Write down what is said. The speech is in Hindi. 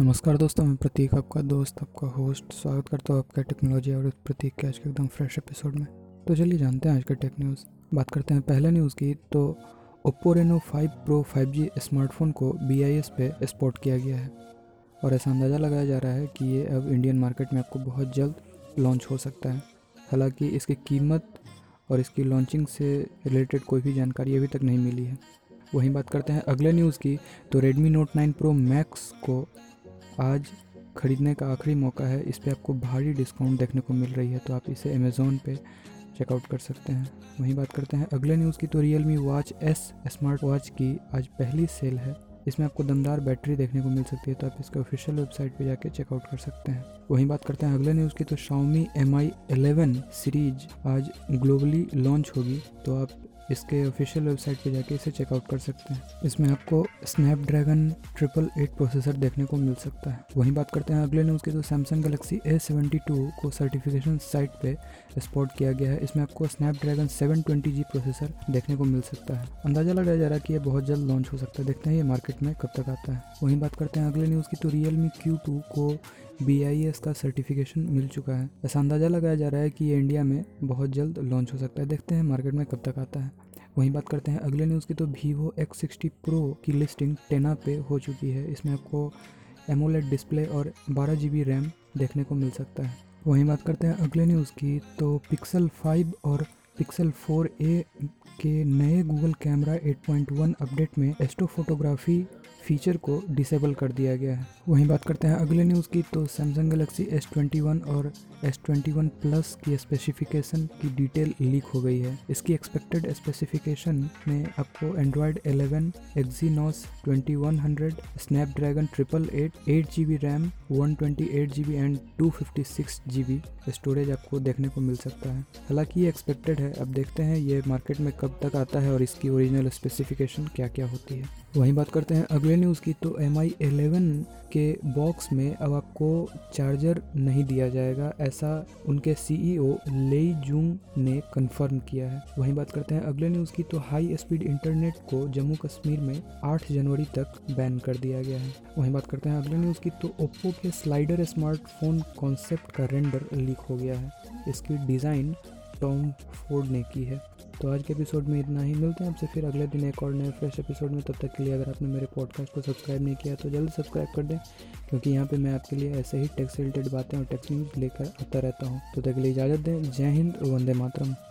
नमस्कार दोस्तों, मैं प्रतीक, आपका दोस्त, आपका होस्ट स्वागत करता हूँ आपका टेक्नोलॉजी और प्रतीक के आज के एकदम फ्रेश एपिसोड में। तो चलिए जानते हैं आज के टेक न्यूज़ बात करते हैं पहले न्यूज़ की तो Oppo Reno 5 pro 5G smartphone को बी आई एस पे एक्सपोर्ट किया गया है। और ऐसा अंदाज़ा लगाया जा रहा है कि ये अब इंडियन मार्केट में आपको बहुत जल्द लॉन्च हो सकता है। हालाँकि इसकी कीमत और इसकी लॉन्चिंग से रिलेटेड कोई भी जानकारी अभी तक नहीं मिली है। वहीं बात करते हैं अगले न्यूज़ की तो Redmi Note 9 Pro Max को आज ख़रीदने का आखिरी मौका है, इस पर आपको भारी डिस्काउंट देखने को मिल रही है तो आप इसे अमेज़ोन पे चेकआउट कर सकते हैं। वहीं बात करते हैं, अगले न्यूज़ की तो Realme watch S smart watch की आज पहली सेल है। इसमें आपको दमदार बैटरी देखने को मिल सकती है तो आप इसके ऑफिशियल वेबसाइट पे जाके चेकआउट कर सकते हैं। वहीं बात करते हैं, अगले न्यूज़ की तो Xiaomi Mi 11 सीरीज़ आज ग्लोबली लॉन्च होगी तो आप इसके ऑफिशियल वेबसाइट पे जाके इसे चेकआउट कर सकते हैं। इसमें आपको स्नैपड्रैगन ट्रिपल एट प्रोसेसर देखने को मिल सकता है। वहीं बात करते हैं अगले न्यूज़ की तो Samsung Galaxy A seventy two को सर्टिफिकेशन साइट पे स्पॉट किया गया है। इसमें आपको Snapdragon seven twenty G processor देखने को मिल सकता है। अंदाज़ा लगाया जा रहा है कि ये बहुत जल्द लॉन्च हो सकता है। देखते हैं ये मार्केट में कब तक आता है। वहीं बात करते हैं अगले न्यूज़ की तो रियल मी क्यू टू को BIS का सर्टिफिकेशन मिल चुका है। ऐसा अंदाज़ा लगाया जा रहा है कि ये इंडिया में बहुत जल्द लॉन्च हो सकता है। देखते हैं मार्केट में कब तक आता है। वहीं बात करते हैं अगले न्यूज़ की तो वीवो एक्स सिक्सटी प्रो की लिस्टिंग टेना पे हो चुकी है। इसमें आपको एमोलेड डिस्प्ले और बारह जी रैम देखने को मिल सकता है। वहीं बात करते हैं अगले न्यूज़ की तो पिक्सल 5 और पिक्सल 4a के नए गूगल कैमरा 8.1 अपडेट में एस्ट्रो फोटोग्राफी फीचर को डिसेबल कर दिया गया है। वहीं बात करते हैं अगले न्यूज़ की तो सैमसंग गलेक्सी S21 और S21 प्लस की स्पेसिफिकेशन की डिटेल लीक हो गई है। इसकी एक्सपेक्टेड स्पेसिफिकेशन में आपको Android 11 Exynos 2100 Snapdragon triple eight eight G B RAM one twenty eight G B and two fifty six G B storage आपको देखने को मिल सकता है। हालाँकि ये एक्सपेक्टेड है, अब देखते हैं ये मार्केट में कब तक आता है और इसकी ओरिजिनल स्पेसिफिकेशन क्या क्या होती है। वहीं बात करते हैं अगले न्यूज़ की। तो एम आई एलेवन के बॉक्स में अब आपको चार्जर नहीं दिया जाएगा, ऐसा उनके सीईओ लेई जूंग ने कंफर्म किया है। वहीं बात करते हैं अगले न्यूज़ की। तो हाई स्पीड इंटरनेट को जम्मू कश्मीर में 8 जनवरी तक बैन कर दिया गया है। वहीं बात करते हैं अगले न्यूज़ की। तो ओप्पो के स्लाइडर स्मार्टफ़ोन कॉन्सेप्ट का रेंडर लीक हो गया है। इसकी डिज़ाइन टॉम फोर्ड ने की है। तो आज के एपिसोड में इतना ही। मिलते हैं आपसे फिर अगले दिन एक और नए फ्रेश एपिसोड में। तब तक के लिए अगर आपने मेरे पॉडकास्ट को सब्सक्राइब नहीं किया तो जल्द सब्सक्राइब कर दें, क्योंकि यहाँ पे मैं आपके लिए ऐसे ही टेक्स रिलेटेड बातें और टेक्स न्यूज़ लेकर आता रहता हूँ। तो तक के लिए इजाज़त दें। जय हिंद, वंदे मातरम।